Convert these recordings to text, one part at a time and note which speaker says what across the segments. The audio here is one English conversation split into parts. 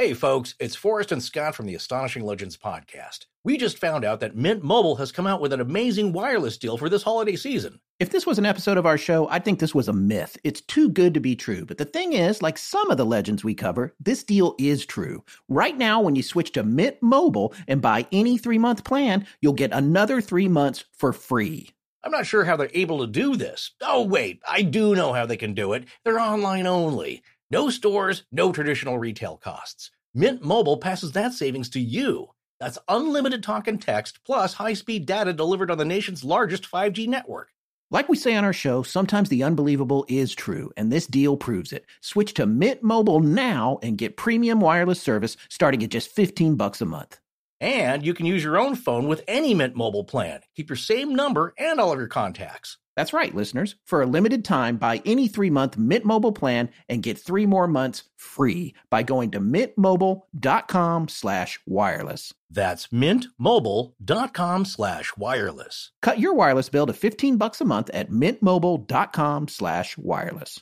Speaker 1: Hey, folks, it's Forrest and Scott from the Astonishing Legends podcast. We just found out that Mint Mobile has come out with an amazing wireless deal for this holiday season.
Speaker 2: If this was an episode of our show, I'd think this was a myth. It's too good to be true. But the thing is, like some of the legends we cover, this deal is true. Right now, when you switch to Mint Mobile and buy any three month plan, you'll get another three months for free.
Speaker 1: I'm not sure how they're able to do this. Oh, wait, I do know how they can do it. They're online only. No stores, no traditional retail costs. Mint Mobile passes that savings to you. That's unlimited talk and text, plus high speed data delivered on the nation's largest 5G network.
Speaker 2: Like we say on our show, sometimes the unbelievable is true, and this deal proves it. Switch to Mint Mobile now and get premium wireless service starting at just 15 bucks a month.
Speaker 1: And you can use your own phone with any Mint Mobile plan. Keep your same number and all of your contacts.
Speaker 2: That's right, listeners. For a limited time, buy any three-month Mint Mobile plan and get three more months free by going to mintmobile.com slash wireless.
Speaker 1: That's mintmobile.com slash wireless.
Speaker 2: Cut your wireless bill to 15 bucks a month at mintmobile.com slash wireless.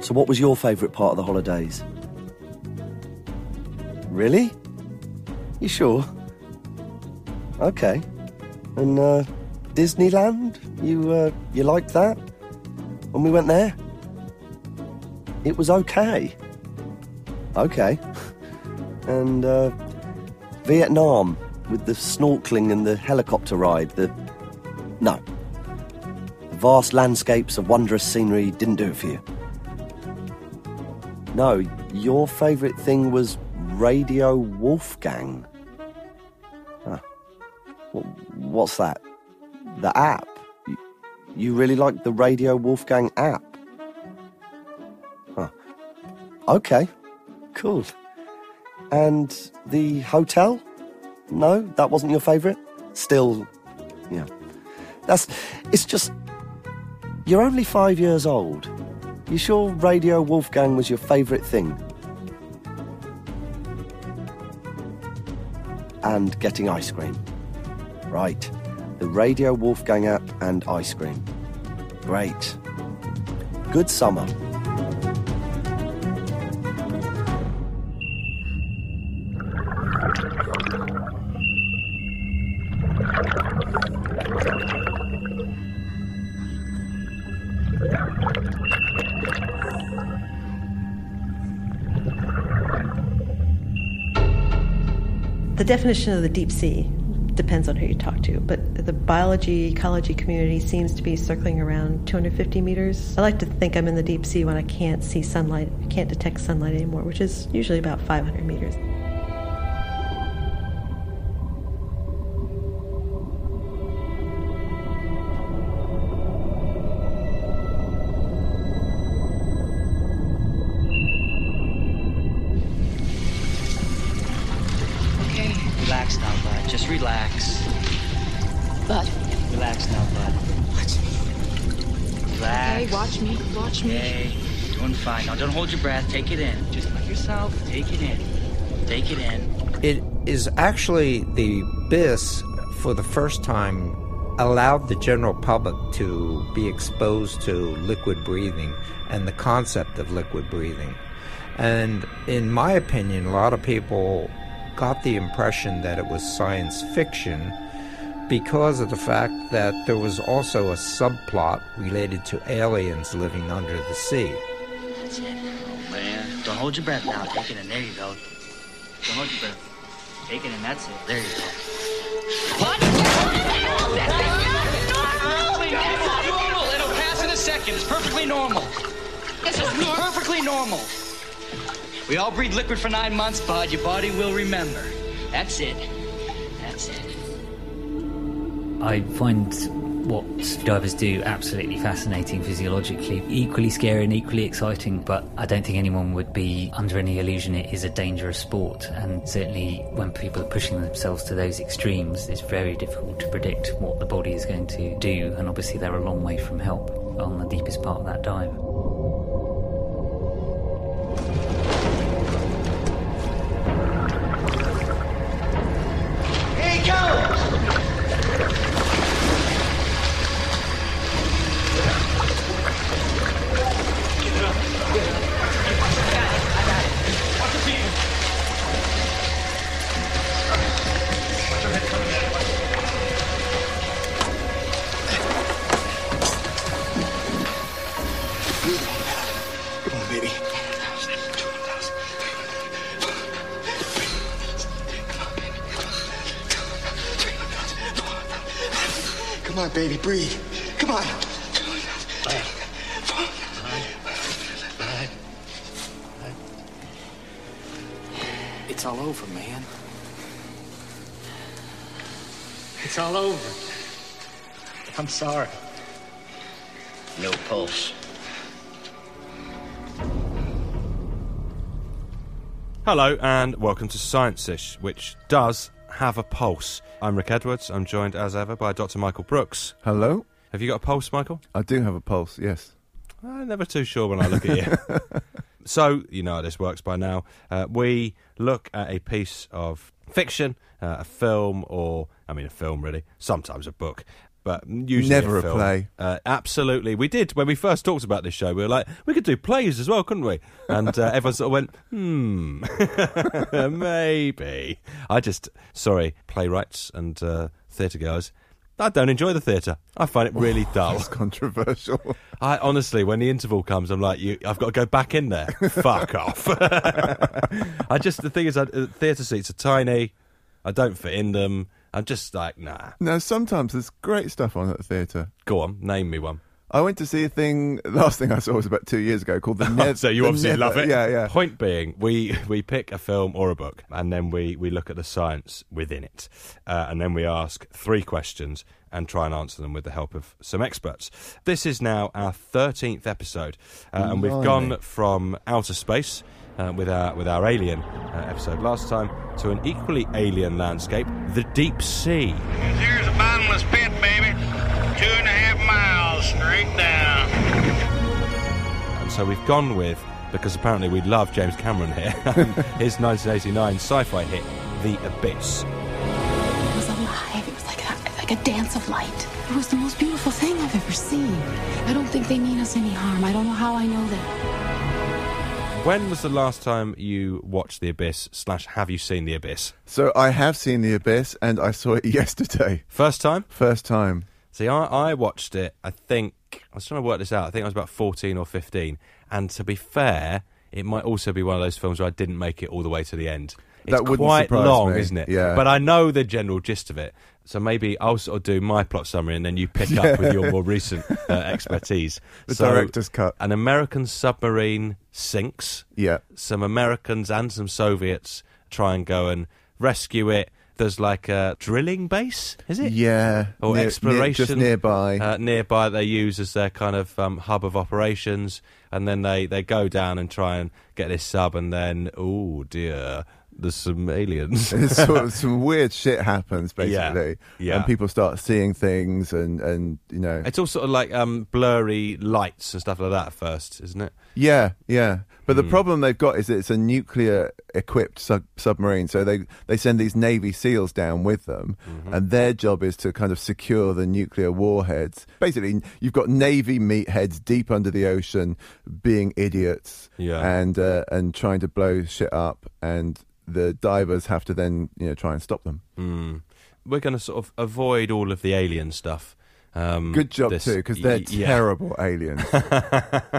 Speaker 3: So, what was your favourite part of the holidays? Really? You sure? Okay. And uh, Disneyland? You uh, you liked that? When we went there? It was okay. Okay. And uh, Vietnam with the snorkeling and the helicopter ride. The no. The vast landscapes of wondrous scenery didn't do it for you. No, your favourite thing was Radio Wolfgang. Huh. What's that? The app? You really like the Radio Wolfgang app? Huh. Okay, cool. And the hotel? No, that wasn't your favourite? Still, yeah. That's. It's just. You're only five years old. You sure Radio Wolfgang was your favourite thing? And getting ice cream. Right. The Radio Wolfgang app and ice cream. Great. Good summer.
Speaker 4: Definition of the deep sea depends on who you talk to, but the biology ecology community seems to be circling around 250 meters. I like to think I'm in the deep sea when I can't see sunlight, I can't detect sunlight anymore, which is usually about 500 meters.
Speaker 5: Okay, doing fine. Now, don't hold your breath. Take it in. Just let yourself take it in. Take it in.
Speaker 6: It is actually the Abyss for the first time allowed the general public to be exposed to liquid breathing and the concept of liquid breathing. And in my opinion, a lot of people got the impression that it was science fiction because of the fact that there was also a subplot related to aliens living under the sea.
Speaker 5: That's it. Oh, man. Don't hold your breath now. Take it in. There you go. Don't hold your breath. Take it in. That's it. There you go. What? It's normal. It'll pass in a second. It's perfectly normal. This is perfectly normal. We all breathe liquid for nine months, bud. Your body will remember. That's it. That's it.
Speaker 7: I find what divers do absolutely fascinating physiologically, equally scary and equally exciting, but I don't think anyone would be under any illusion it is a dangerous sport. And certainly when people are pushing themselves to those extremes, it's very difficult to predict what the body is going to do. And obviously, they're a long way from help on the deepest part of that dive.
Speaker 5: Sorry. No pulse.
Speaker 8: Hello and welcome to Science-ish, which does have a pulse. I'm Rick Edwards. I'm joined as ever by Dr. Michael Brooks.
Speaker 9: Hello.
Speaker 8: Have you got a pulse, Michael?
Speaker 9: I do have a pulse, yes.
Speaker 8: I'm never too sure when I look at you. so, you know how this works by now. Uh, we look at a piece of fiction, uh, a film, or, I mean, a film really, sometimes a book. But usually
Speaker 9: Never a
Speaker 8: film.
Speaker 9: play.
Speaker 8: Uh, absolutely, we did when we first talked about this show. We were like, we could do plays as well, couldn't we? And uh, everyone sort of went, hmm, maybe. I just, sorry, playwrights and uh, theatre goers. I don't enjoy the theatre. I find it really dull.
Speaker 9: That's controversial.
Speaker 8: I honestly, when the interval comes, I'm like, you, I've got to go back in there. Fuck off. I just the thing is, I, uh, theatre seats are tiny. I don't fit in them. I'm just like, nah.
Speaker 9: No, sometimes there's great stuff on at the theatre.
Speaker 8: Go on, name me one.
Speaker 9: I went to see a thing. Last thing I saw was about two years ago called the. Ne-
Speaker 8: so you obviously love it.
Speaker 9: Yeah, yeah.
Speaker 8: Point being, we we pick a film or a book, and then we we look at the science within it, uh, and then we ask three questions and try and answer them with the help of some experts. This is now our thirteenth episode, uh, and we've gone from outer space. Uh, with our with our alien uh, episode last time to an equally alien landscape, the deep sea.
Speaker 10: Here's a bottomless pit, baby. Two and a half miles straight down.
Speaker 8: And so we've gone with, because apparently we love James Cameron here, his 1989 sci fi hit, The Abyss.
Speaker 11: It was alive. It was like a, like a dance of light. It was the most beautiful thing I've ever seen. I don't think they mean us any harm. I don't know how I know that.
Speaker 8: When was the last time you watched The Abyss, slash, have you seen The Abyss?
Speaker 9: So I have seen The Abyss, and I saw it yesterday.
Speaker 8: First time?
Speaker 9: First time.
Speaker 8: See, I, I watched it, I think, I was trying to work this out, I think I was about 14 or 15. And to be fair, it might also be one of those films where I didn't make it all the way to the end. It's
Speaker 9: That
Speaker 8: quite long,
Speaker 9: me.
Speaker 8: isn't it?
Speaker 9: Yeah.
Speaker 8: But I know the general gist of it. So maybe I'll sort of do my plot summary and then you pick up with your more recent uh, expertise.
Speaker 9: The
Speaker 8: So,
Speaker 9: director's cut.
Speaker 8: An American submarine sinks.
Speaker 9: Yeah.
Speaker 8: Some Americans and some Soviets try and go and rescue it. There's like a drilling base, is it?
Speaker 9: Yeah.
Speaker 8: Or
Speaker 9: near- near-
Speaker 8: exploration
Speaker 9: just nearby.
Speaker 8: Uh, nearby, they use as their kind of um, hub of operations, and then they, they go down and try and get this sub, and then oh dear, there's some aliens.
Speaker 9: Sort of some weird shit happens basically,
Speaker 8: yeah.
Speaker 9: and people start seeing things, and and you know,
Speaker 8: It's all sort of like um, blurry lights and stuff like that at first, isn't it?
Speaker 9: Yeah, yeah. But the
Speaker 8: Hmm.
Speaker 9: problem they've got is it's a nuclear equipped sub- submarine. So they, they send these Navy SEALs down with them,
Speaker 8: Mm-hmm.
Speaker 9: and their job is to kind of secure the nuclear warheads. Basically, you've got Navy meatheads deep under the ocean being idiots
Speaker 8: Yeah.
Speaker 9: and, uh, and trying to blow shit up, and the divers have to then you know try and stop them.
Speaker 8: Mm. We're going to sort of avoid all of the alien stuff Um,
Speaker 9: Good job
Speaker 8: this-
Speaker 9: too, because they're
Speaker 8: y- yeah.
Speaker 9: terrible aliens.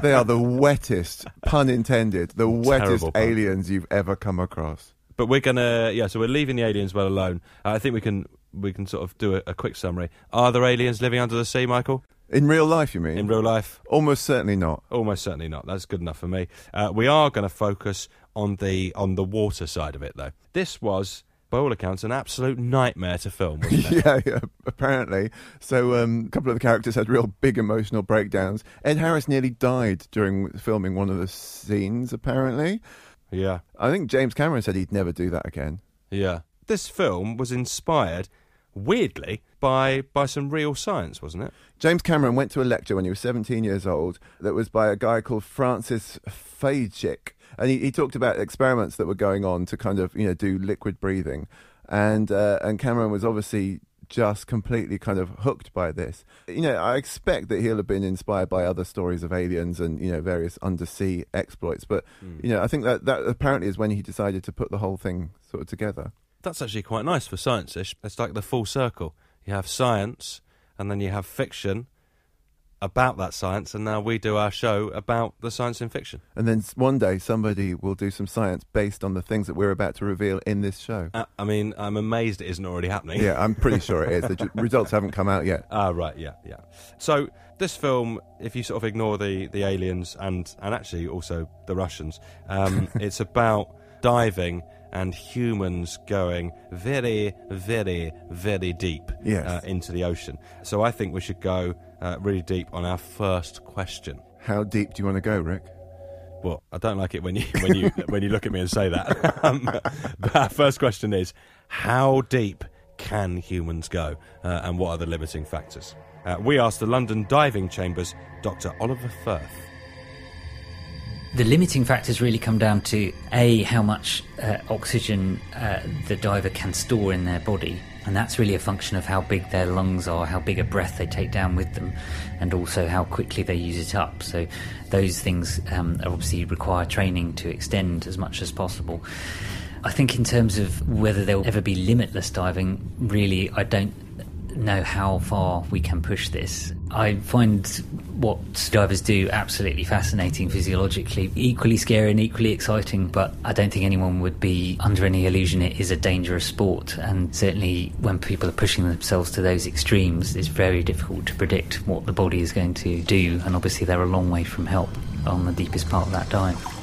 Speaker 9: they are the wettest, pun intended, the wettest aliens you've ever come across.
Speaker 8: But we're gonna, yeah. So we're leaving the aliens well alone. Uh, I think we can we can sort of do a, a quick summary. Are there aliens living under the sea, Michael?
Speaker 9: In real life, you mean?
Speaker 8: In real life,
Speaker 9: Almost certainly not.
Speaker 8: almost certainly not. That's good enough for me. Uh, we are going to focus on the on the water side of it, though. This was, by all accounts, an absolute nightmare to film. Wasn't it?
Speaker 9: yeah, yeah, apparently. So um, a couple of the characters had real big emotional breakdowns. Ed Harris nearly died during filming one of the scenes, apparently.
Speaker 8: yeah,
Speaker 9: I think James Cameron said he'd never do that again.
Speaker 8: yeah. This film was inspired, weirdly, by by some real science, wasn't it?
Speaker 9: James Cameron went to a lecture when he was 17 years old that was by a guy called Francis Falejczyk. And he, he talked about experiments that were going on to kind of, you know, do liquid breathing. And, uh, and Cameron was obviously just completely kind of hooked by this. You know, I expect that he'll have been inspired by other stories of aliens and, you know, various undersea exploits. But, you know, I think that, that apparently is when he decided to put the whole thing sort of together.
Speaker 8: That's actually quite nice for science-ish. It's like the full circle. You have science, and then you have fiction about that science, and now we do our show about the science in fiction.
Speaker 9: And then one day somebody will do some science based on the things that we're about to reveal in this show.
Speaker 8: Uh, I mean, I'm amazed it isn't already happening.
Speaker 9: Yeah, I'm pretty sure it is. The results haven't come out yet.
Speaker 8: Ah, right, yeah, yeah. So this film, if you sort of ignore the, the aliens and and actually also the Russians, um, it's about diving and humans going very, very, very deep
Speaker 9: Yes.
Speaker 8: uh, into the ocean. So I think we should go uh, really deep on our first question.
Speaker 9: How deep do you want to go, Rick?
Speaker 8: Well, I don't like it when you when you when you look at me and say that. Um, but our first question is: How deep can humans go, uh, and what are the limiting factors? Uh, we asked the London Diving Chambers Dr. Oliver Firth.
Speaker 7: The limiting factors really come down to A, how much uh, oxygen uh, the diver can store in their body. And that's really a function of how big their lungs are, how big a breath they take down with them, and also how quickly they use it up. So, those things um, obviously require training to extend as much as possible. I think, in terms of whether there will ever be limitless diving, really, I don't know how far we can push this. I find what divers do absolutely fascinating physiologically, equally scary and equally exciting, but I don't think anyone would be under any illusion it is a dangerous sport. And certainly when people are pushing themselves to those extremes, it's very difficult to predict what the body is going to do. And obviously, they're a long way from help on the deepest part of that dive.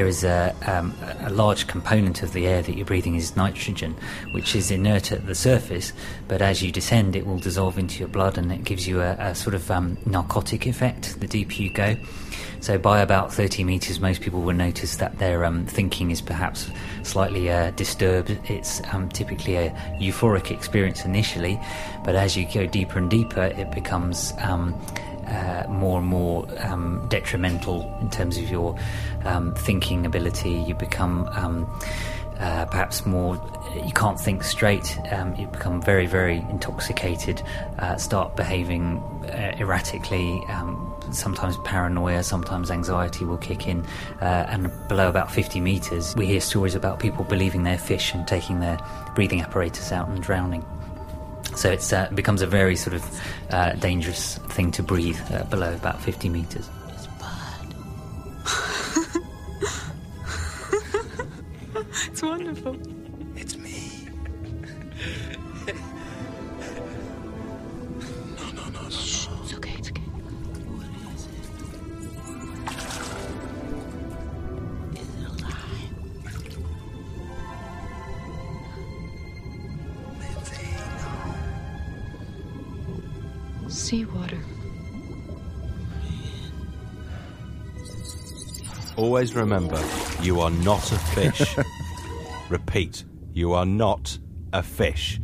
Speaker 7: There is a, um, a large component of the air that you're breathing is nitrogen, which is inert at the surface, but as you descend, it will dissolve into your blood and it gives you a, a sort of um, narcotic effect the deeper you go. So, by about 30 meters, most people will notice that their um, thinking is perhaps slightly uh, disturbed. It's um, typically a euphoric experience initially, but as you go deeper and deeper, it becomes um, uh, more and more um, detrimental in terms of your um, thinking ability. You become um, uh, perhaps more, you can't think straight. Um, you become very, very intoxicated, uh, start behaving uh, erratically. Um, sometimes paranoia, sometimes anxiety will kick in. Uh, and below about 50 meters, we hear stories about people believing they're fish and taking their breathing apparatus out and drowning. So it's, uh, it becomes a very sort of uh, dangerous thing to breathe uh, below about 50 meters.
Speaker 11: It's wonderful.
Speaker 12: It's
Speaker 11: Seawater.
Speaker 8: Always remember, you are not a fish. Repeat, you are not a fish.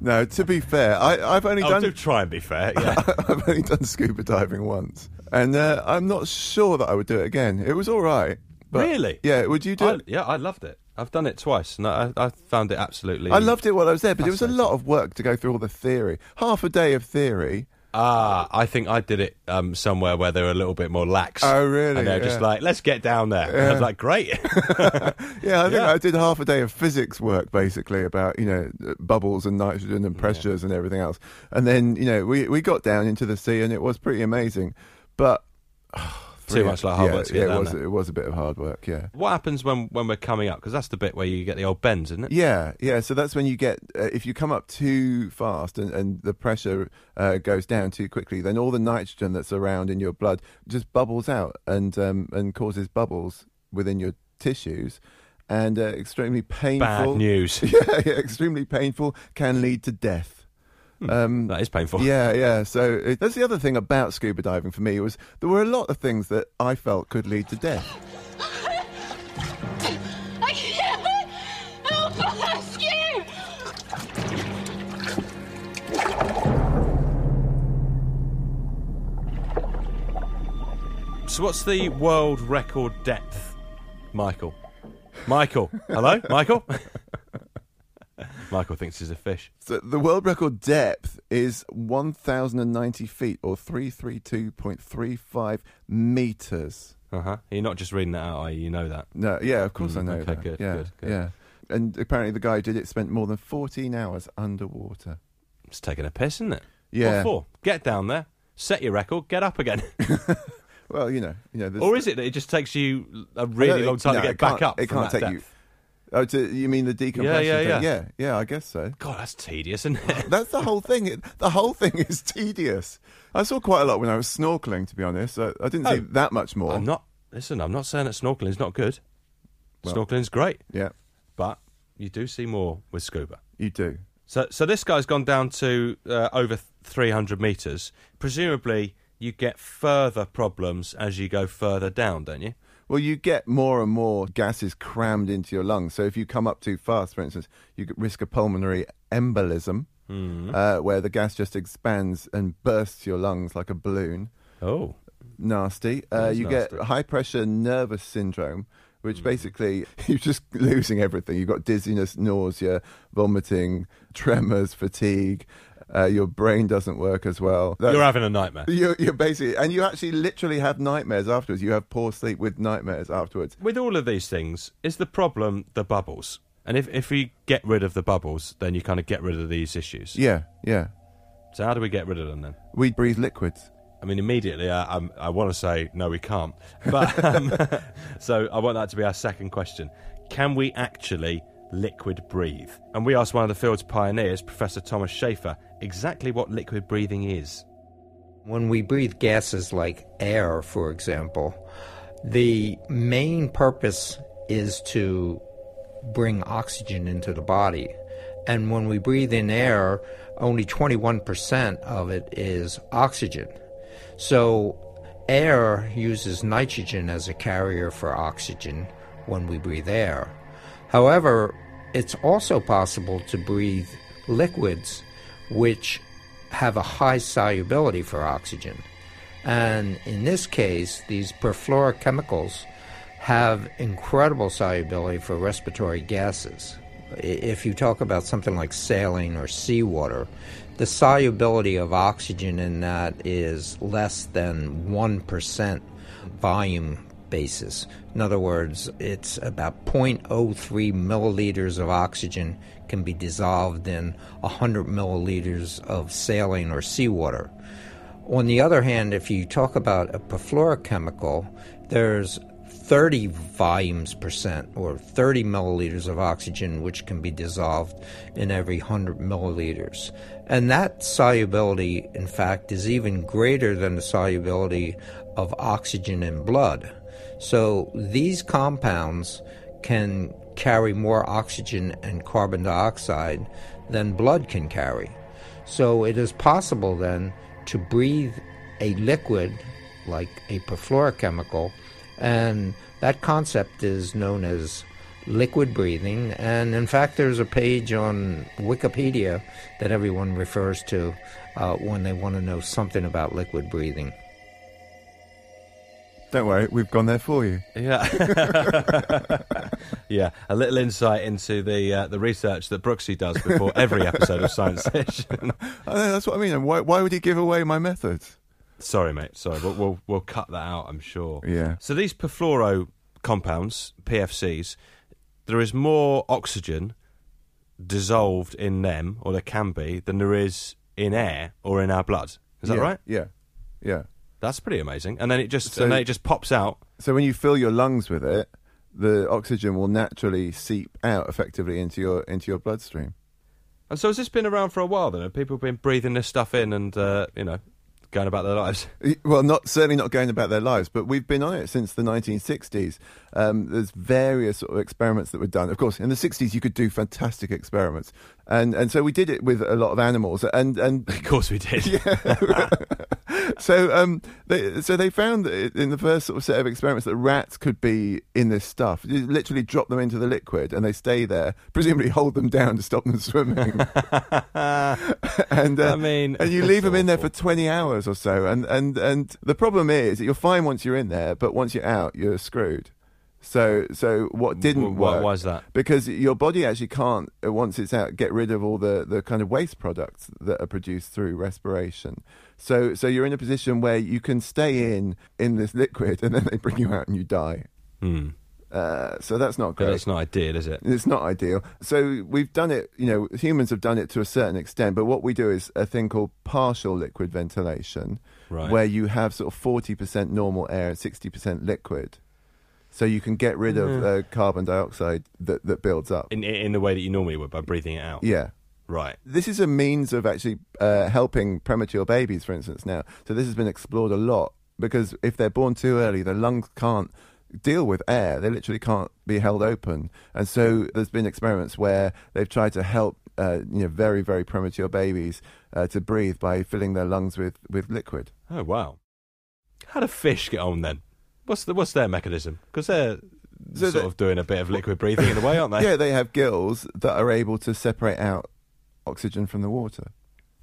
Speaker 9: No, to be fair, I, I've only
Speaker 8: Oh,
Speaker 9: done.
Speaker 8: do try and be fair. Yeah.
Speaker 9: I've only done scuba diving once, and uh, I'm not sure that I would do it again. It was all right. But
Speaker 8: Really?
Speaker 9: Yeah. Would you do
Speaker 8: I,
Speaker 9: it?
Speaker 8: yeah, I loved it. I've done it twice, and I, I found it absolutely.
Speaker 9: I loved it while I was there, but it was a lot of work to go through all the theory. Half a day of theory.
Speaker 8: Ah, I think I did it um, somewhere where they were a little bit more lax.
Speaker 9: Oh, really?
Speaker 8: And they're just like, let's get down there. And I was like, great.
Speaker 9: Yeah, I think
Speaker 8: Yeah.
Speaker 9: I did half a day of physics work basically about you know bubbles and nitrogen and pressures and everything else, and then you know we we got down into the sea and it was pretty amazing, but
Speaker 8: Too much like hard
Speaker 9: yeah,
Speaker 8: work
Speaker 9: yeah, it was
Speaker 8: there.
Speaker 9: it was a bit of hard work, yeah.
Speaker 8: what happens when, when we're coming up? Because that's the bit where you get the old bends, isn't it?
Speaker 9: Yeah, yeah. So that's when you get uh, if you come up too fast and, and the pressure uh, goes down too quickly, then all the nitrogen that's around in your blood just bubbles out and um, and causes bubbles within your tissues, and uh, extremely painful.
Speaker 8: Bad news.
Speaker 9: yeah, yeah, extremely painful can lead to death. Um,
Speaker 8: that is painful.
Speaker 9: Yeah, yeah. So it, that's the other thing about scuba diving for me was there were a lot of things that I felt could lead to death.
Speaker 11: I can't help but I'm scared.
Speaker 8: So, what's the world record depth, Michael? Michael, hello, Michael. Michael thinks he's a fish.
Speaker 9: So the world record depth is 1,090 feet or 332.35 meters.
Speaker 8: Uh huh. You're not just reading that out, are you? You know that.
Speaker 9: No, yeah, of course
Speaker 8: Mm,
Speaker 9: I know
Speaker 8: okay,
Speaker 9: that.
Speaker 8: good,
Speaker 9: yeah,
Speaker 8: good, good.
Speaker 9: yeah. And apparently the guy who did it spent more than 14 hours underwater.
Speaker 8: It's taking a piss, isn't it?
Speaker 9: Yeah.
Speaker 8: What for? Get down there, set your record, get up again.
Speaker 9: Well, you know, you know.
Speaker 8: or is it that it just takes you a really long time
Speaker 9: no,
Speaker 8: to get back up?
Speaker 9: It
Speaker 8: from
Speaker 9: can't
Speaker 8: that
Speaker 9: take you. Oh, to, you mean the decompression?
Speaker 8: yeah,
Speaker 9: thing?
Speaker 8: yeah.
Speaker 9: yeah, yeah. I guess so.
Speaker 8: God, that's tedious, isn't it?
Speaker 9: That's the whole thing. It, the whole thing is tedious. I saw quite a lot when I was snorkeling. To be honest, I, I didn't see
Speaker 8: Oh,
Speaker 9: that much more.
Speaker 8: I'm not. Listen, I'm not saying that snorkeling's not good.
Speaker 9: Well-
Speaker 8: Snorkeling's great,
Speaker 9: Yeah,
Speaker 8: but you do see more with scuba.
Speaker 9: you do.
Speaker 8: So, so this guy's gone down to uh, over 300 meters. Presumably, you get further problems as you go further down, don't you?
Speaker 9: Well, you get more and more gases crammed into your lungs. So if you come up too fast, for instance, you risk a pulmonary embolism,
Speaker 8: Mm.
Speaker 9: uh, where the gas just expands and bursts your lungs like a balloon.
Speaker 8: Oh,
Speaker 9: Nasty. Uh, you
Speaker 8: nasty.
Speaker 9: get high pressure nervous syndrome, which
Speaker 8: Mm.
Speaker 9: basically you're just losing everything. You've got dizziness, nausea, vomiting, tremors, fatigue. Uh, your brain doesn't work as well. That-
Speaker 8: you're having a nightmare.
Speaker 9: You're, you're basically, and you actually literally have nightmares afterwards. You have poor sleep with nightmares afterwards.
Speaker 8: With all of these things, is the problem the bubbles? And if if we get rid of the bubbles, then you kind of get rid of these issues.
Speaker 9: Yeah, yeah.
Speaker 8: So how do we get rid of them then?
Speaker 9: We breathe liquids.
Speaker 8: I mean, immediately, I, I'm, I want to say no, we can't. But um, so I want that to be our second question: Can we actually liquid breathe? And we asked one of the field's pioneers, Professor Thomas Shaffer, exactly what liquid breathing is.
Speaker 6: When we breathe gases like air, for example, the main purpose is to bring oxygen into the body. And when we breathe in air, only 21% of it is oxygen. So air uses nitrogen as a carrier for oxygen when we breathe air. However, it's also possible to breathe liquids which have a high solubility for oxygen. And in this case, these perfluorochemicals have incredible solubility for respiratory gases. If you talk about something like saline or seawater, the solubility of oxygen in that is less than 1% volume basis. In other words, it's about 0.03 milliliters of oxygen can be dissolved in 100 milliliters of saline or seawater. On the other hand, if you talk about a perfluorochemical, there's 30 volumes percent or 30 milliliters of oxygen which can be dissolved in every 100 milliliters. And that solubility, in fact, is even greater than the solubility of oxygen in blood. So these compounds can carry more oxygen and carbon dioxide than blood can carry. So it is possible then to breathe a liquid like a perfluorochemical, and that concept is known as liquid breathing. And in fact, there's a page on Wikipedia that everyone refers to uh, when they want to know something about liquid breathing.
Speaker 9: Don't worry, we've gone there for you.
Speaker 8: Yeah, yeah. A little insight into the uh, the research that Brooksy does before every episode of Science Station.
Speaker 9: I know, that's what I mean. And why, why would he give away my methods?
Speaker 8: Sorry, mate. Sorry, we'll, we'll we'll cut that out. I'm sure.
Speaker 9: Yeah.
Speaker 8: So these perfluoro compounds, PFCs, there is more oxygen dissolved in them, or there can be, than there is in air or in our blood. Is that
Speaker 9: Yeah,
Speaker 8: right?
Speaker 9: Yeah, yeah.
Speaker 8: That's pretty amazing. And then it just
Speaker 9: So-
Speaker 8: and then it just pops out.
Speaker 9: So when you fill your lungs with it, the oxygen will naturally seep out effectively into your into your bloodstream.
Speaker 8: And so has this been around for a while then? Have people been breathing this stuff in and uh, you know going about their lives?
Speaker 9: Well, not certainly not going about their lives, but we've been on it since the 1960s. Um, there's various sort of experiments that were done. Of course, in the 60s you could do fantastic experiments, and and so we did it with a lot of animals, and and
Speaker 8: of course we did.
Speaker 9: Yeah. so um, they so they found that in the first sort of set of experiments that rats could be in this stuff. You literally drop them into the liquid, and they stay there. Presumably, hold them down to stop them swimming. and uh,
Speaker 8: I mean,
Speaker 9: and you leave them in there for 20 hours or so. And, and, and the problem is that you're fine once you're in there, but once you're out, you're screwed. So, so what didn't
Speaker 8: Wh- why-
Speaker 9: work?
Speaker 8: why is that?
Speaker 9: Because your body actually can't, uh, once it's out, get rid of all the, the kind of waste products that are produced through respiration. So, so you're in a position where you can stay in in this liquid, and then they bring you out and you die.
Speaker 8: Hmm.
Speaker 9: Uh, so that's not
Speaker 8: But
Speaker 9: great.
Speaker 8: that's not ideal, is it?
Speaker 9: It's not ideal. So we've done it, you know, humans have done it to a certain extent, but what we do is a thing called partial liquid ventilation,
Speaker 8: Right.
Speaker 9: where you have sort of 40% normal air and 60% liquid. So you can get rid of
Speaker 8: Yeah.
Speaker 9: uh, carbon dioxide that, that builds up.
Speaker 8: In in the way that you normally would by breathing it out.
Speaker 9: Yeah.
Speaker 8: Right.
Speaker 9: This is a means of actually uh, helping premature babies, for instance, now. So this has been explored a lot because if they're born too early, their lungs can't deal with air. They literally can't be held open. And so there's been experiments where they've tried to help uh, you know, very, very premature babies uh, to breathe by filling their lungs with, with liquid.
Speaker 8: Oh wow. How do fish get on then? What's the what's their mechanism? Because they're
Speaker 9: So
Speaker 8: sort
Speaker 9: they-
Speaker 8: of doing a bit of liquid breathing in a way, aren't they?
Speaker 9: Yeah, they have gills that are able to separate out oxygen from the water.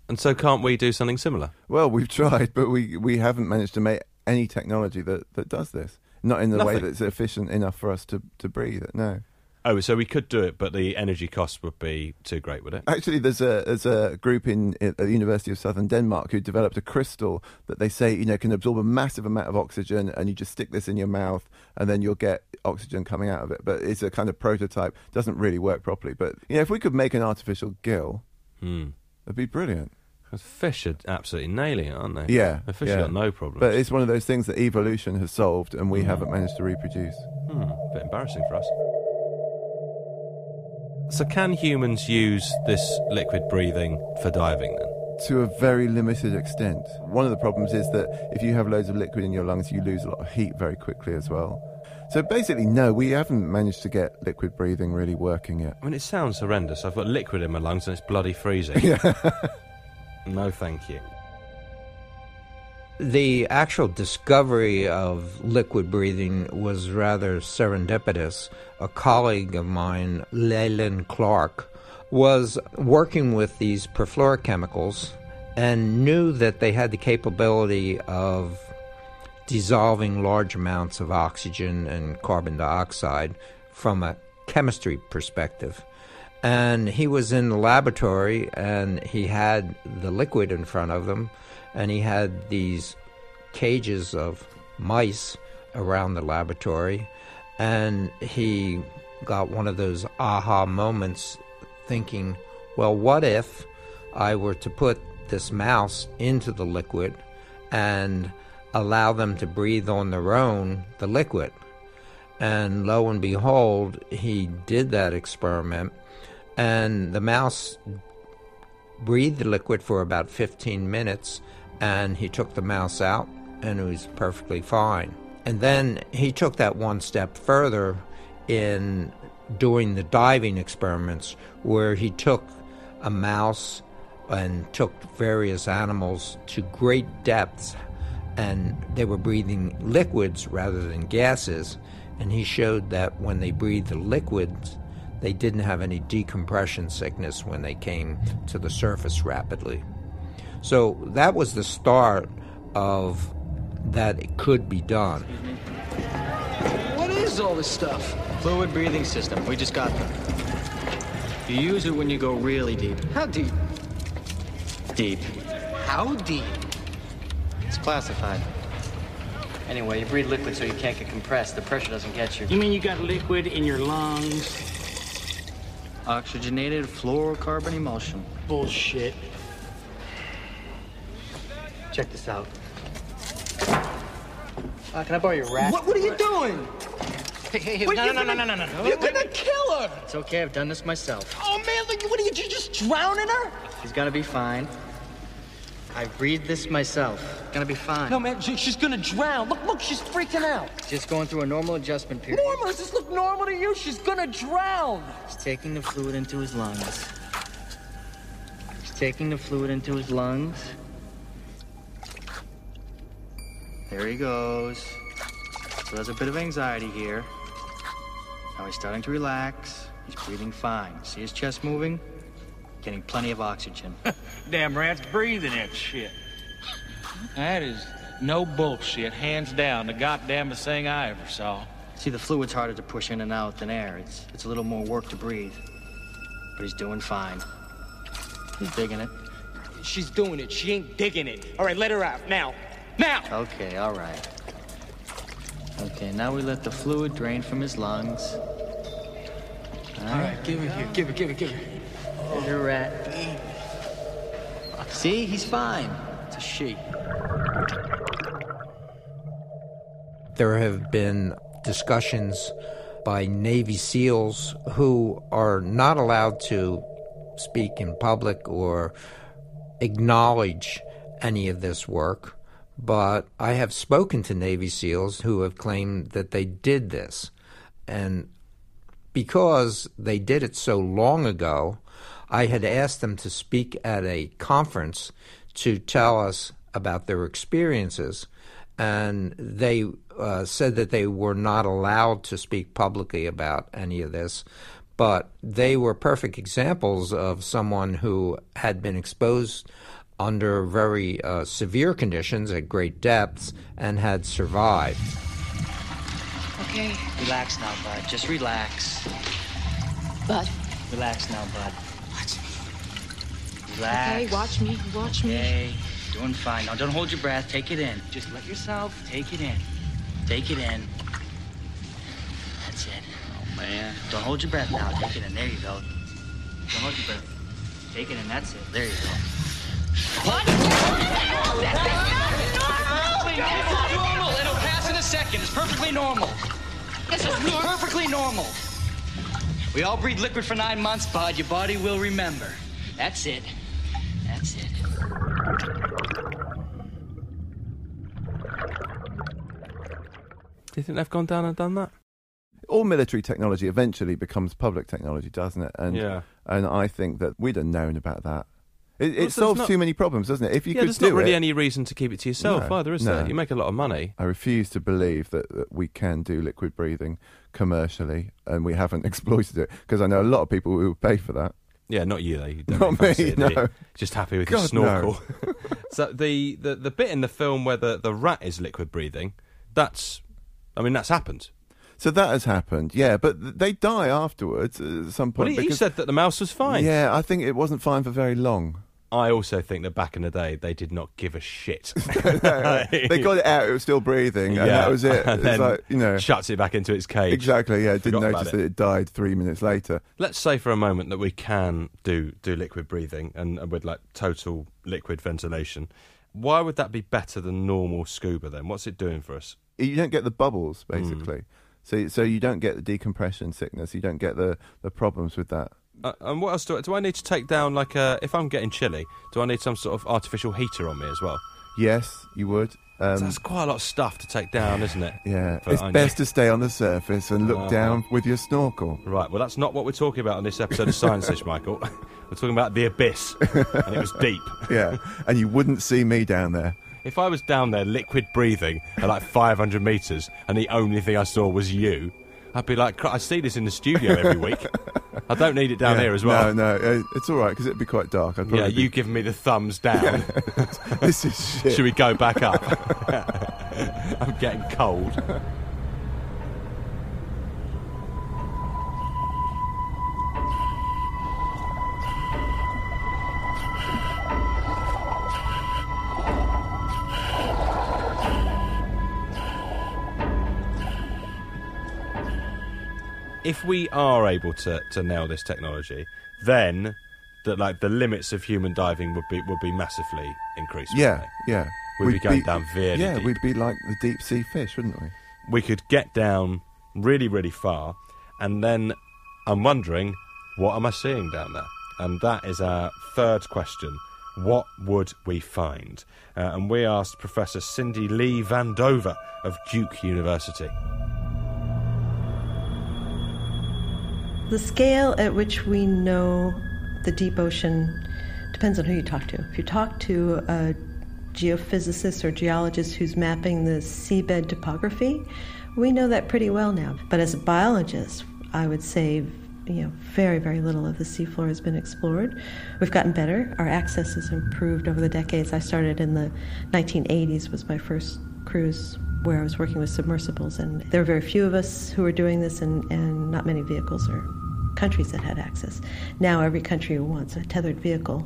Speaker 8: And so can't we do something similar?
Speaker 9: Well, we've tried, but we, we haven't managed to make any technology that, that does this. Not in the way that's efficient enough for us to, to breathe it, no.
Speaker 8: Oh, so we could do it, but the energy cost would be too great, would it?
Speaker 9: Actually, there's a there's a group in at the University of Southern Denmark who developed a crystal that they say you know can absorb a massive amount of oxygen, and you just stick this in your mouth, and then you'll get oxygen coming out of it. But it's a kind of prototype; doesn't really work properly. But you know, if we could make an artificial gill,
Speaker 8: Hmm.
Speaker 9: it'd be brilliant.
Speaker 8: 'Cause fish are absolutely nailing it, aren't they?
Speaker 9: Yeah,
Speaker 8: the fish
Speaker 9: yeah.
Speaker 8: got no problem.
Speaker 9: But it's one of those things that evolution has solved, and we haven't managed to reproduce.
Speaker 8: Hmm, a bit embarrassing for us. So, can humans use this liquid breathing for diving then?
Speaker 9: To a very limited extent. One of the problems is that if you have loads of liquid in your lungs, you lose a lot of heat very quickly as well. So basically, no, we haven't managed to get liquid breathing really working yet.
Speaker 8: I mean, it sounds horrendous. I've got liquid in my lungs and it's bloody freezing.
Speaker 9: Yeah.
Speaker 8: no, thank you.
Speaker 6: The actual discovery of liquid breathing was rather serendipitous. A colleague of mine, Leland Clark, was working with these perfluorochemicals and knew that they had the capability of dissolving large amounts of oxygen and carbon dioxide from a chemistry perspective. And he was in the laboratory and he had the liquid in front of him and he had these cages of mice around the laboratory and he got one of those aha moments thinking, well, what if I were to put this mouse into the liquid and allow them to breathe on their own the liquid? And lo and behold, he did that experiment, and the mouse breathed the liquid for about 15 minutes, and he took the mouse out, and it was perfectly fine. And then he took that one step further in doing the diving experiments, where he took a mouse and took various animals to great depths, and they were breathing liquids rather than gases. And he showed that when they breathed the liquids, they didn't have any decompression sickness when they came to the surface rapidly. So that was the start of that it could be done.
Speaker 5: What is all this stuff? Fluid breathing system. We just got them. You use it when you go really deep. How deep? Deep. How deep? It's classified. Anyway, you breathe liquid so you can't get compressed. The pressure doesn't get you.
Speaker 13: You mean you got liquid in your lungs?
Speaker 5: Oxygenated fluorocarbon emulsion.
Speaker 13: Bullshit.
Speaker 5: Check this out. Uh, can I borrow your rack?
Speaker 13: What, what are you doing?
Speaker 5: Hey, hey, hey,
Speaker 13: Wait,
Speaker 5: no, no, no,
Speaker 13: gonna-
Speaker 5: no, no, no, no.
Speaker 13: You're gonna kill her!
Speaker 5: It's okay, I've done this myself.
Speaker 13: Oh man, look, what are you, you just drowning her?
Speaker 5: She's gonna be fine. I breathed this myself. Gonna be fine.
Speaker 13: No man, she, she's gonna drown. Look, look, she's freaking out.
Speaker 5: Just going through a normal adjustment period.
Speaker 13: Normal, does this look normal to you? She's gonna drown.
Speaker 5: He's taking the fluid into his lungs. He's taking the fluid into his lungs. There he goes. So there's a bit of anxiety here. Now he's starting to relax. He's breathing fine. See his chest moving? Getting plenty of oxygen.
Speaker 13: Damn rat's breathing that shit. That is no bullshit, hands down. The goddamnest thing I ever saw.
Speaker 5: See, the fluid's harder to push in and out than air. It's, it's a little more work to breathe. But he's doing fine. He's digging it.
Speaker 13: She's doing it. She ain't digging it. All right, let her out now. Now.
Speaker 5: Okay, all right. Okay, now we let the fluid drain from his lungs.
Speaker 13: All right, give it here. Give it, give it, give it.
Speaker 5: There's your rat. See, he's fine. It's a she.
Speaker 6: There have been discussions by Navy SEALs who are not allowed to speak in public or acknowledge any of this work. But I have spoken to Navy SEALs who have claimed that they did this. And because they did it so long ago, I had asked them to speak at a conference to tell us about their experiences. And they uh, said that they were not allowed to speak publicly about any of this. But they were perfect examples of someone who had been exposed under very uh, severe conditions at great depths and had survived.
Speaker 5: Okay. Relax now, bud. Just relax.
Speaker 11: Bud.
Speaker 5: Relax now, bud.
Speaker 11: Watch me.
Speaker 5: Relax.
Speaker 11: Okay, watch me. Watch me.
Speaker 5: Okay. Doing fine. Now, don't hold your breath. Take it in. Just let yourself take it in. Take it in. That's it. Oh, man. Don't hold your breath now. Take it in. There you go. Don't hold your breath. Take it in. That's it. There you go. It's normal. It'll pass in a second. It's perfectly normal. This is perfectly normal. We all breathe liquid for nine months, bud. Your body will remember. That's it. That's it.
Speaker 8: Do you think they've gone down and done that?
Speaker 9: all military technology eventually becomes public technology, doesn't it? And
Speaker 8: Yeah.
Speaker 9: and I think that we'd have known about that. It, it solves
Speaker 8: not-
Speaker 9: too many problems, doesn't it? If you
Speaker 8: yeah,
Speaker 9: could
Speaker 8: there's
Speaker 9: do
Speaker 8: not really
Speaker 9: it-
Speaker 8: any reason to keep it to yourself
Speaker 9: No,
Speaker 8: either, is
Speaker 9: no.
Speaker 8: there? You make a lot of money.
Speaker 9: I refuse to believe that, that we can do liquid breathing commercially, and we haven't exploited it because I know a lot of people who would pay for that.
Speaker 8: Yeah, not you though. You don't
Speaker 9: Not me,
Speaker 8: it, you?
Speaker 9: no.
Speaker 8: Just happy with your
Speaker 9: God,
Speaker 8: snorkel. so the, the the bit in the film where the, the rat is liquid breathing, that's, I mean, that's happened.
Speaker 9: So that has happened, yeah. But they die afterwards at some point.
Speaker 8: he
Speaker 9: because-
Speaker 8: said that the mouse was fine.
Speaker 9: Yeah, I think it wasn't fine for very long.
Speaker 8: I also think that back in the day they did not give a shit.
Speaker 9: they got it out; it was still breathing, and
Speaker 8: Yeah,
Speaker 9: that was it.
Speaker 8: and
Speaker 9: It's
Speaker 8: then
Speaker 9: like you know,
Speaker 8: shuts it back into its cage.
Speaker 9: exactly. Yeah, didn't
Speaker 8: Forgot
Speaker 9: notice that it died three minutes later.
Speaker 8: Let's say for a moment that we can do do liquid breathing and, and with like total liquid ventilation. Why would that be better than normal scuba then? What's it doing for us?
Speaker 9: you don't get the bubbles
Speaker 8: Hmm.
Speaker 9: basically. So so you don't get the decompression sickness. You don't get the, the problems with that.
Speaker 8: Uh, and what else do I, do I need to take down? Like, uh, if I'm getting chilly, do I need some sort of artificial heater on me as well?
Speaker 9: Yes, you would. Um,
Speaker 8: That's quite a lot of stuff to take down, isn't it?
Speaker 9: yeah,
Speaker 8: For
Speaker 9: it's best to stay on the surface and look
Speaker 8: Uh-huh.
Speaker 9: down with your snorkel.
Speaker 8: Right. Well, that's not what we're talking about on this episode of Science-ish, Michael. we're talking about the abyss, and it was deep.
Speaker 9: yeah, and you wouldn't see me down there.
Speaker 8: If I was down there, liquid breathing at like 500 meters, and the only thing I saw was you, I'd be like, "Cr- I see this in the studio every week. I don't need it down
Speaker 9: Yeah,
Speaker 8: here as well.
Speaker 9: No, no, uh, it's all right because it'd be quite dark.
Speaker 8: Yeah,
Speaker 9: be-
Speaker 8: you giving me the thumbs down.
Speaker 9: this is shit.
Speaker 8: Should we go back up? I'm getting cold. If we are able to, to nail this technology, then that like the limits of human diving would be would be massively increased.
Speaker 9: Yeah,
Speaker 8: they?
Speaker 9: yeah.
Speaker 8: We'd, be going down very
Speaker 9: Yeah,
Speaker 8: deep.
Speaker 9: we'd be like the deep sea fish, wouldn't we?
Speaker 8: we could get down really, really far, and then I'm wondering, what am I seeing down there? And that is our third question. What would we find? Uh, and we asked Professor Cindy Lee Van Dover of Duke University.
Speaker 4: The scale at which we know the deep ocean depends on who you talk to. If you talk to a geophysicist or geologist who's mapping the seabed topography, we know that pretty well now. But as a biologist, I would say you know, very, very little of the seafloor has been explored. We've gotten better. Our access has improved over the decades. I started in the 1980s was my first cruise where I was working with submersibles, and there were very few of us who were doing this, and, and not many vehicles or countries that had access. Now every country who wants a tethered vehicle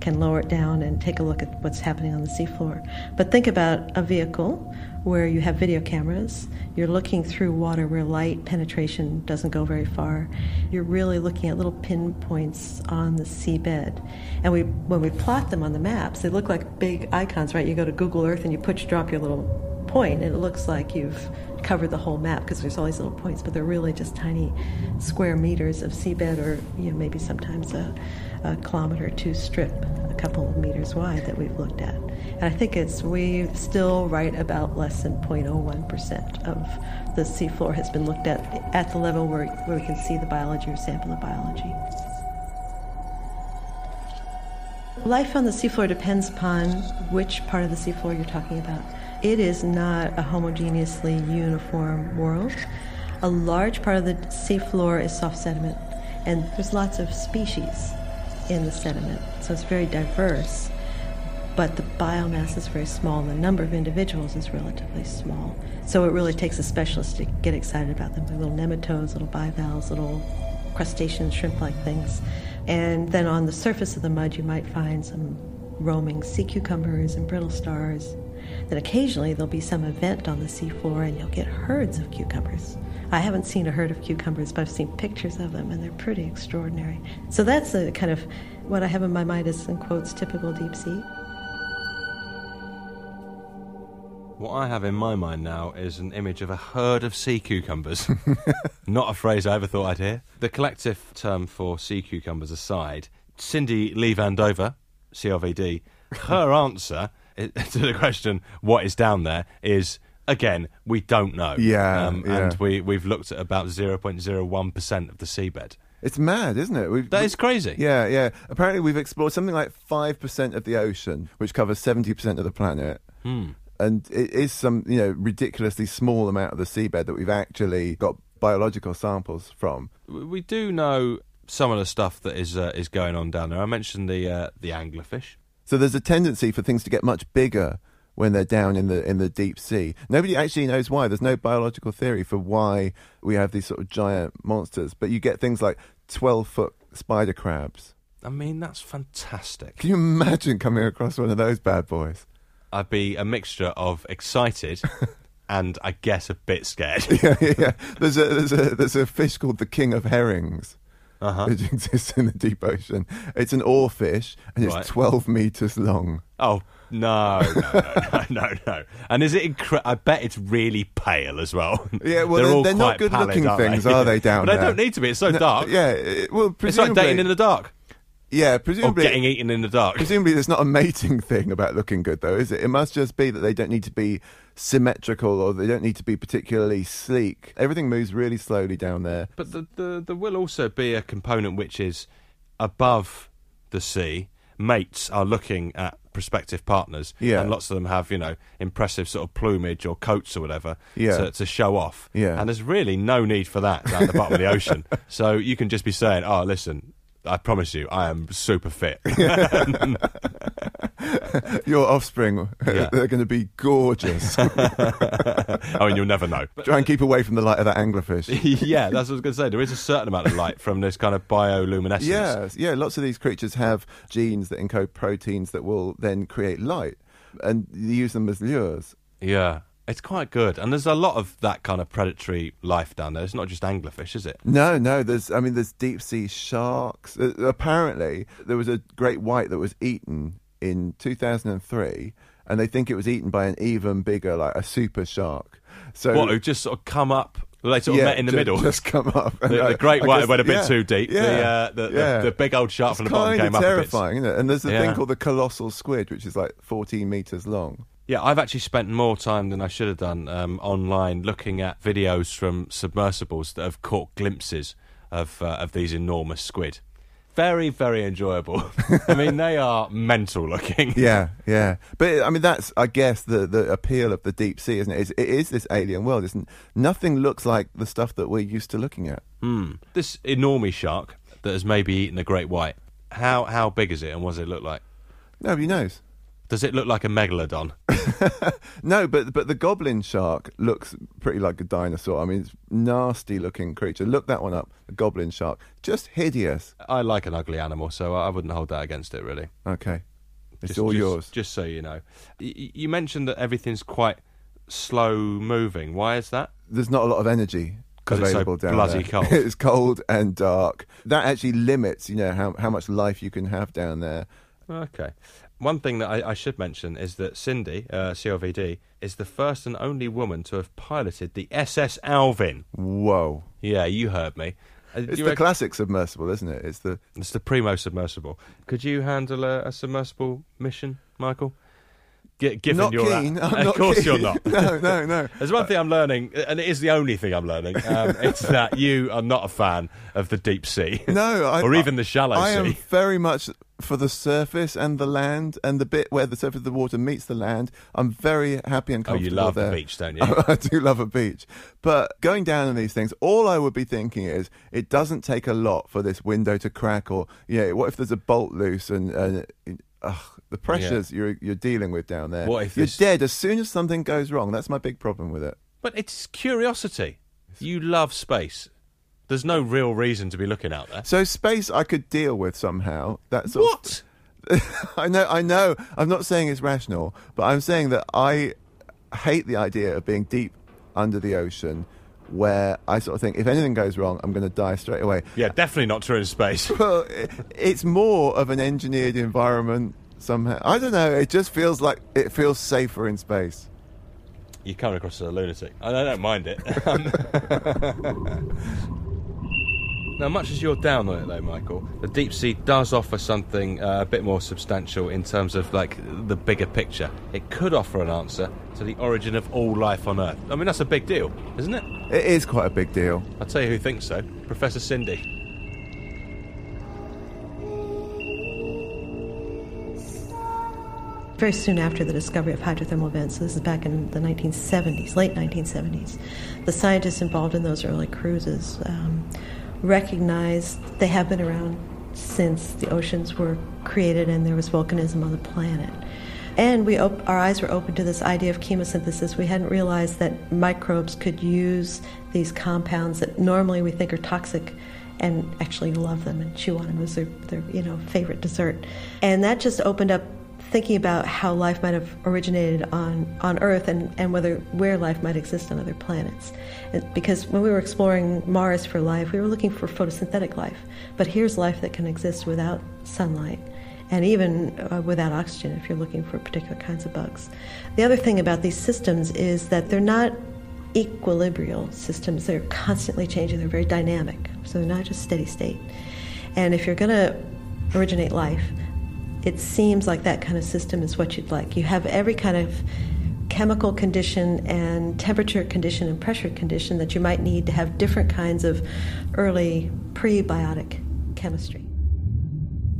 Speaker 4: can lower it down and take a look at what's happening on the seafloor. But think about a vehicle where you have video cameras, you're looking through water where light penetration doesn't go very far. You're really looking at little pinpoints on the seabed. And we when we plot them on the maps, they look like big icons, right? You go to Google Earth and you push drop your little point and it looks like you've covered the whole map because there's all these little points, but they're really just tiny square meters of seabed or you know maybe sometimes a, a kilometer or two strip, a couple of meters wide that we've looked at. And I think it's we still write about less than 0.01% of the seafloor has been looked at at the level where, where we can see the biology or sample the biology. Life on the seafloor depends upon which part of the seafloor you're talking about. It is not a homogeneously uniform world. A large part of the seafloor is soft sediment, and there's lots of species in the sediment, so it's very diverse. But the biomass is very small, and the number of individuals is relatively small. So it really takes a specialist to get excited about them. Little nematodes, little bivalves, little crustaceans, shrimp-like things. And then on the surface of the mud, you might find some roaming sea cucumbers and brittle stars. Then occasionally there'll be some event on the seafloor, and you'll get herds of cucumbers. I haven't seen a herd of cucumbers, but I've seen pictures of them, and they're pretty extraordinary. So that's a kind of what I have in my mind is, in quotes, typical deep sea.
Speaker 8: What I have in my mind now is an image of a herd of sea cucumbers. Not a phrase I ever thought I'd hear. The collective term for sea cucumbers aside, Cindy Lee Van Dover, CLVD, her answer i- to the question, what is down there, is again, we don't know.
Speaker 9: Yeah,
Speaker 8: Um,
Speaker 9: yeah.
Speaker 8: And we, we've looked at about 0.01% of the seabed.
Speaker 9: It's mad, isn't it? We've,
Speaker 8: That is crazy.
Speaker 9: Yeah, yeah. Apparently, we've explored something like 5% of the ocean, which covers 70% of the planet.
Speaker 8: Hmm.
Speaker 9: And it is some, you know, ridiculously small amount of the seabed that we've actually got biological samples from.
Speaker 8: We we do know some of the stuff that is uh, is going on down there. I mentioned the uh, the anglerfish.
Speaker 9: So there's a tendency for things to get much bigger when they're down in the in the deep sea. Nobody actually knows why. There's no biological theory for why we have these sort of giant monsters, but you get things like 12 foot spider crabs.
Speaker 8: I mean, that's fantastic.
Speaker 9: Can you imagine coming across one of those bad boys?
Speaker 8: I'd be a mixture of excited and I guess a bit scared.
Speaker 9: yeah, yeah, yeah. There's a there's a there's a fish called the king of herrings,
Speaker 8: Uh-huh.
Speaker 9: which exists in the deep ocean. It's an oarfish and it's
Speaker 8: Right.
Speaker 9: 12 meters long.
Speaker 8: Oh no, no, no, no, no! And is it? Incre- I bet it's really pale as well.
Speaker 9: Yeah, well,
Speaker 8: they're,
Speaker 9: they're, they're not good-looking things, are they? Down
Speaker 8: but
Speaker 9: there,
Speaker 8: they don't need to be. It's so
Speaker 9: No,
Speaker 8: dark.
Speaker 9: Yeah, it- well,
Speaker 8: it's like
Speaker 9: presumably,
Speaker 8: dating in the dark
Speaker 9: yeah,
Speaker 8: or
Speaker 9: presumably
Speaker 8: getting eaten in the dark.
Speaker 9: Presumably, there's not a mating thing about looking good, though, is it? It must just be that they don't need to be symmetrical or they don't need to be particularly sleek. Everything moves really slowly down there.
Speaker 8: But the, the, there will also be a component which is above the sea. Mates are looking at prospective partners,
Speaker 9: Yeah.
Speaker 8: and lots of them have, you know, impressive sort of plumage or coats or whatever
Speaker 9: Yeah.
Speaker 8: to, to show off.
Speaker 9: Yeah.
Speaker 8: And there's really no need for that down the bottom of the ocean. So you can just be saying, oh, listen, I promise you, I am super fit.
Speaker 9: Your offspring,
Speaker 8: Yeah.
Speaker 9: they're going to be gorgeous.
Speaker 8: I mean, you'll never know.
Speaker 9: Try and keep away from the light of that anglerfish.
Speaker 8: yeah, that's what I was going to say. There is a certain amount of light from this kind of bioluminescence.
Speaker 9: Yeah, yeah. Lots of these creatures have genes that encode proteins that will then create light, and you use them as lures.
Speaker 8: Yeah, it's quite good. And there's a lot of that kind of predatory life down there. It's not just anglerfish, is it?
Speaker 9: No, no. There's, I mean, there's deep sea sharks. Uh, apparently, there was a great white that was eaten in 2003, and they think it was eaten by an even bigger, like a super shark. So
Speaker 8: what, who just sort of come up, they sort of
Speaker 9: Yeah,
Speaker 8: met in the
Speaker 9: ju-
Speaker 8: middle?
Speaker 9: just come up.
Speaker 8: The, the great white
Speaker 9: guess-
Speaker 8: went a bit
Speaker 9: yeah,
Speaker 8: too deep.
Speaker 9: yeah,
Speaker 8: the, uh, the,
Speaker 9: yeah.
Speaker 8: the, the big old shark from the bottom came
Speaker 9: of
Speaker 8: up
Speaker 9: terrifying, isn't it? And there's a thing called the colossal squid, which is like 14 meters long.
Speaker 8: Yeah, I've actually spent more time than I should have done um, online looking at videos from submersibles that have caught glimpses of uh, of these enormous squid. Very, very enjoyable. I mean, they are mental looking.
Speaker 9: Yeah, yeah. But I mean, that's I guess the the appeal of the deep sea, isn't it? It's, it is this alien world. Isn't nothing looks like the stuff that we're used to looking at.
Speaker 8: Hmm. This enormous shark that has maybe eaten a great white. How how big is it, and what does it look like?
Speaker 9: Nobody knows.
Speaker 8: Does it look like a megalodon?
Speaker 9: No, but but the goblin shark looks pretty like a dinosaur. I mean, it's nasty looking creature. Look that one up. The goblin shark, just hideous.
Speaker 8: I like an ugly animal, so I wouldn't hold that against it, really.
Speaker 9: Okay, it's
Speaker 8: Just-
Speaker 9: all
Speaker 8: just-
Speaker 9: yours.
Speaker 8: Just so you know, Y- you mentioned that everything's quite slow moving. Why is that?
Speaker 9: There's not a lot of energy
Speaker 8: 'Cause it's so
Speaker 9: available down there.
Speaker 8: bloody
Speaker 9: there.
Speaker 8: cold.
Speaker 9: it's cold and dark. That actually limits, you know, how how much life you can have down there.
Speaker 8: Okay. One thing that I, I should mention is that Cindy, uh, CLVD, is the first and only woman to have piloted the SS Alvin.
Speaker 9: Whoa.
Speaker 8: Yeah, you heard me. Uh,
Speaker 9: It's the
Speaker 8: reckon-
Speaker 9: classic submersible, isn't it? It's the
Speaker 8: It's the primo submersible. Could you handle a, a submersible mission, Michael? Gi- given
Speaker 9: Not
Speaker 8: you're
Speaker 9: keen.
Speaker 8: At,
Speaker 9: I'm
Speaker 8: of course
Speaker 9: keen.
Speaker 8: you're not.
Speaker 9: No, no, no.
Speaker 8: There's one thing I'm learning, and it is the only thing I'm learning. Um, it's that you are not a fan of the deep sea,
Speaker 9: No, I,
Speaker 8: or even the shallow
Speaker 9: I
Speaker 8: sea.
Speaker 9: am very much for the surface and the land and the bit where the surface of the water meets the land. I'm very happy and comfortable.
Speaker 8: Oh, you love the
Speaker 9: there.
Speaker 8: beach, don't you?
Speaker 9: I do love a beach, but going down on these things, all I would be thinking is it doesn't take a lot for this window to crack, or yeah, what if there's a bolt loose and. and Ugh, the pressures you're you're dealing with down there.
Speaker 8: What if
Speaker 9: you're
Speaker 8: this-
Speaker 9: dead as soon as something goes wrong? That's my big problem with it.
Speaker 8: But it's curiosity. You love space. There's no real reason to be looking out there.
Speaker 9: So space I could deal with somehow. That's what I know. I know. I'm not saying it's rational, but I'm saying that I hate the idea of being deep under the ocean, where I sort of think if anything goes wrong, I'm going to die straight away.
Speaker 8: Yeah, definitely not true in space.
Speaker 9: Well, it's more of an engineered environment somehow. I don't know. It just feels like it feels safer in space.
Speaker 8: You come across as a lunatic. I don't mind it. Um, now, much as you're down on it, though, Michael, the deep sea does offer something uh, a bit more substantial in terms of like the bigger picture. It could offer an answer to the origin of all life on Earth. I mean, that's a big deal, isn't it?
Speaker 9: It is quite a big deal.
Speaker 8: I'll tell you who thinks so. Professor Cindy.
Speaker 4: Very soon after the discovery of hydrothermal vents, so this is back in the 1970s, late 1970s, the scientists involved in those early cruises um, recognized they have been around since the oceans were created and there was volcanism on the planet. And we op- our eyes were open to this idea of chemosynthesis. We hadn't realized that microbes could use these compounds that normally we think are toxic and actually love them and chew on them as their, their you know favorite dessert. And that just opened up thinking about how life might have originated on, on Earth and, and whether where life might exist on other planets. And because when we were exploring Mars for life, we were looking for photosynthetic life. But here's life that can exist without sunlight and even uh, without oxygen if you're looking for particular kinds of bugs. The other thing about these systems is that they're not equilibrial systems. They're constantly changing. They're very dynamic. So they're not just steady state. And if you're going to originate life, it seems like that kind of system is what you'd like. You have every kind of chemical condition and temperature condition and pressure condition that you might need to have different kinds of early prebiotic chemistry.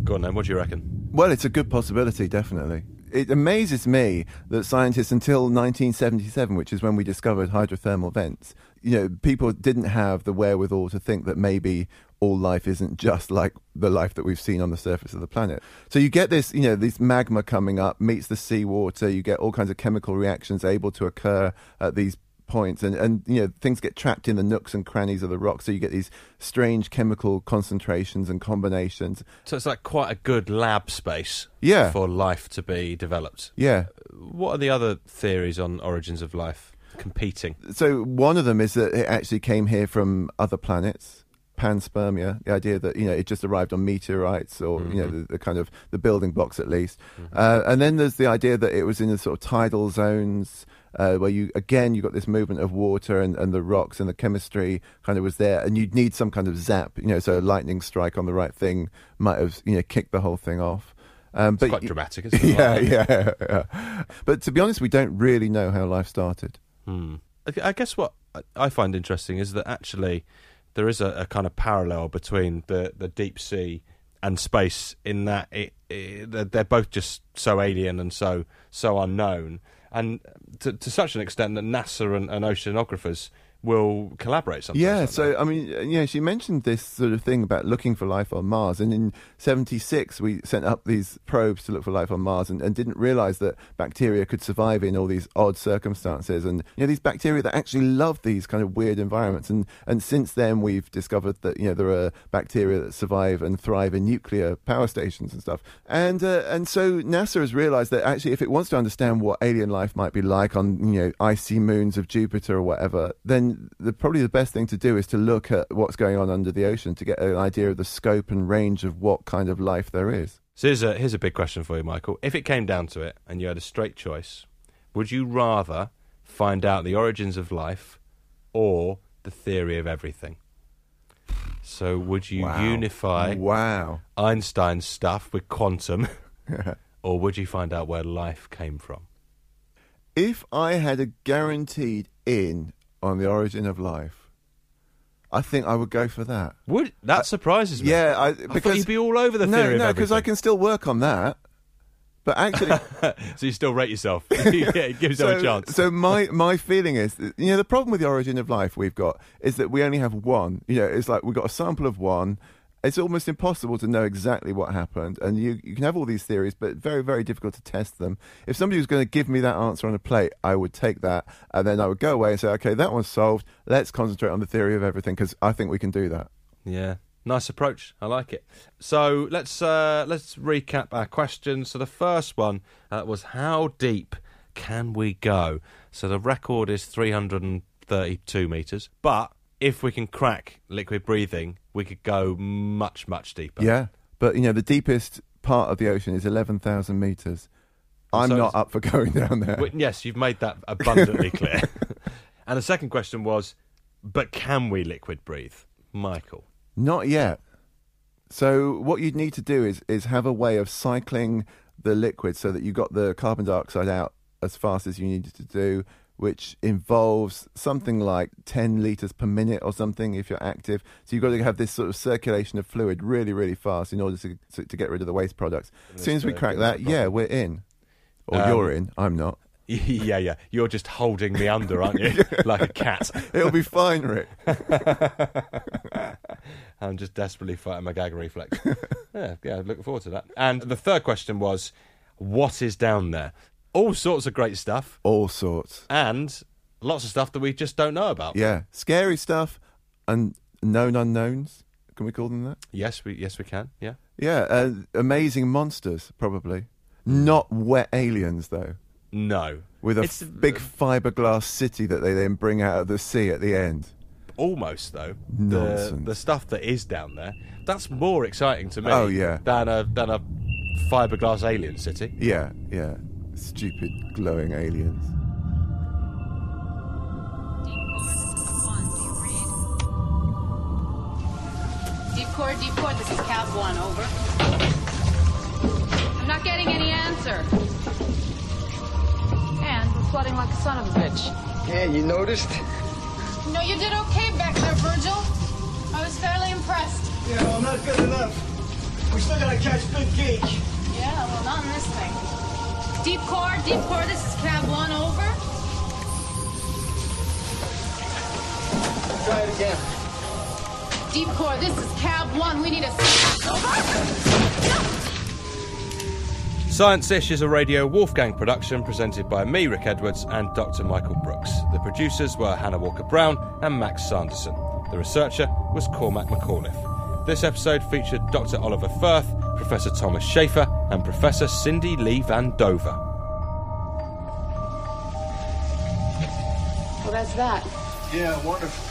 Speaker 8: Go on then, what do you reckon?
Speaker 9: Well, it's a good possibility, definitely. It amazes me that scientists, until 1977, which is when we discovered hydrothermal vents, you know, people didn't have the wherewithal to think that maybe all life isn't just like the life that we've seen on the surface of the planet. So you get this, you know, this magma coming up meets the seawater. You get all kinds of chemical reactions able to occur at these points and, and you know things get trapped in the nooks and crannies of the rock so you get these strange chemical concentrations and combinations
Speaker 8: So it's like quite a good lab space
Speaker 9: Yeah.
Speaker 8: for life to be developed.
Speaker 9: yeah uh,
Speaker 8: What are the other theories on origins of life competing?
Speaker 9: so one of them is that it actually came here from other planets panspermia the idea that you know it just arrived on meteorites or you know the, the kind of the building blocks at least uh, and then there's the idea that it was in the sort of tidal zones uh, where you again you got this movement of water and, and the rocks and the chemistry kind of was there and you'd need some kind of zap you know so a lightning strike on the right thing might have you know kicked the whole thing off um, but
Speaker 8: quite dramatic, isn't it?
Speaker 9: yeah,
Speaker 8: Like-
Speaker 9: yeah, yeah. But to be honest, we don't really know how life started.
Speaker 8: Hmm. I- guess what I- find interesting is that actually there is a, a kind of parallel between the, the deep sea and space in that it, it, they're both just so alien and so so unknown, and to, to such an extent that NASA and, and oceanographers will collaborate sometimes.
Speaker 9: Yeah, so I mean, uh, yeah, she mentioned this sort of thing about looking for life on Mars, and in '76 we sent up these probes to look for life on Mars, and, and didn't realize that bacteria could survive in all these odd circumstances, and you know these bacteria that actually love these kind of weird environments, and and since then we've discovered that you know there are bacteria that survive and thrive in nuclear power stations and stuff, and uh, and so NASA has realized that actually if it wants to understand what alien life might be like on you know icy moons of Jupiter or whatever, then the, probably the best thing to do is to look at what's going on under the ocean to get an idea of the scope and range of what kind of life there is.
Speaker 8: So here's a here's a big question for you, Michael. If it came down to it and you had a straight choice, would you rather find out the origins of life or the theory of everything? So would you
Speaker 9: Wow.
Speaker 8: unify
Speaker 9: Wow.
Speaker 8: Einstein's stuff with quantum or would you find out where life came from?
Speaker 9: If I had a guaranteed in on the origin of life, I think I would go for that.
Speaker 8: Would that surprises me?
Speaker 9: Yeah, I,
Speaker 8: thought
Speaker 9: because
Speaker 8: you'd be all over the
Speaker 9: no,
Speaker 8: theory of
Speaker 9: no, because I can still work on that. But actually,
Speaker 8: so you still rate yourself. yeah, give yourself
Speaker 9: so,
Speaker 8: a chance.
Speaker 9: So my my feeling is, you know, the problem with the origin of life we've got is that we only have one. You know, it's like we've got a sample of one. It's almost impossible to know exactly what happened, and you you can have all these theories, but very very difficult to test them. If somebody was going to give me that answer on a plate, I would take that, and then I would go away and say, okay, that one's solved. Let's concentrate on the theory of everything because I think we can do that.
Speaker 8: Yeah, nice approach. I like it. So let's uh, let's recap our questions. So the first one uh, was how deep can we go? So the record is 332 meters, but if we can crack liquid breathing, we could go much much deeper.
Speaker 9: Yeah, but you know, the deepest part of the ocean is eleven thousand meters. I'm
Speaker 8: So
Speaker 9: not up for going down there.
Speaker 8: Well, yes, you've made that abundantly clear. and the second question was, but can we liquid breathe, Michael?
Speaker 9: Not yet. So what you'd need to do is is have a way of cycling the liquid so that you got the carbon dioxide out as fast as you needed to do, which involves something like 10 liters per minute or something if you're active. So you've got to have this sort of circulation of fluid really, really fast in order to to, to get rid of the waste products. As soon as we crack that,
Speaker 8: that
Speaker 9: yeah, we're in. Or
Speaker 8: Um,
Speaker 9: you're in. I'm not.
Speaker 8: yeah, yeah. You're just holding me under, aren't you? like a cat.
Speaker 9: It'll be fine, Rick.
Speaker 8: I'm just desperately fighting my gag reflex. yeah, yeah, looking forward to that. And the third question was, what is down there? All sorts of great stuff.
Speaker 9: All sorts.
Speaker 8: And lots of stuff that we just don't know about.
Speaker 9: Yeah, scary stuff and known unknowns. Can we call them that?
Speaker 8: Yes, we yes we can. Yeah.
Speaker 9: Yeah, uh, amazing monsters, probably. Not wet aliens, though.
Speaker 8: No.
Speaker 9: With a
Speaker 8: It's-
Speaker 9: f- big fiberglass city that they then bring out of the sea at the end.
Speaker 8: Almost though. The
Speaker 9: Nonsense.
Speaker 8: the stuff that is down there, that's more exciting to me.
Speaker 9: Oh, yeah.
Speaker 8: Than a than a fiberglass alien city.
Speaker 9: Yeah, yeah. Stupid glowing aliens.
Speaker 14: Deep core, deep core, this is cab one, over. I'm not getting any answer. And we're flooding like a son of a bitch.
Speaker 15: Yeah, you noticed?
Speaker 14: No, you did okay back there, Virgil. I was fairly impressed.
Speaker 15: Yeah, well, not good enough. We still gotta catch Big Geek.
Speaker 14: Yeah, well, not in this thing. Deep core, deep core, this is cab one, over.
Speaker 15: Try it again.
Speaker 14: Deep core, this is cab one. We need a.
Speaker 8: Science-ish is a Radio Wolfgang production presented by me, Rick Edwards, and Dr. Michael Brooks. The producers were Hannah Walker Brown and Max Sanderson. The researcher was Cormac McAuliffe. This episode featured Dr. Oliver Firth, Professor Thomas Shaffer, and Professor Cindy Lee Van Dover.
Speaker 11: Well, that's that.
Speaker 15: Yeah, wonderful.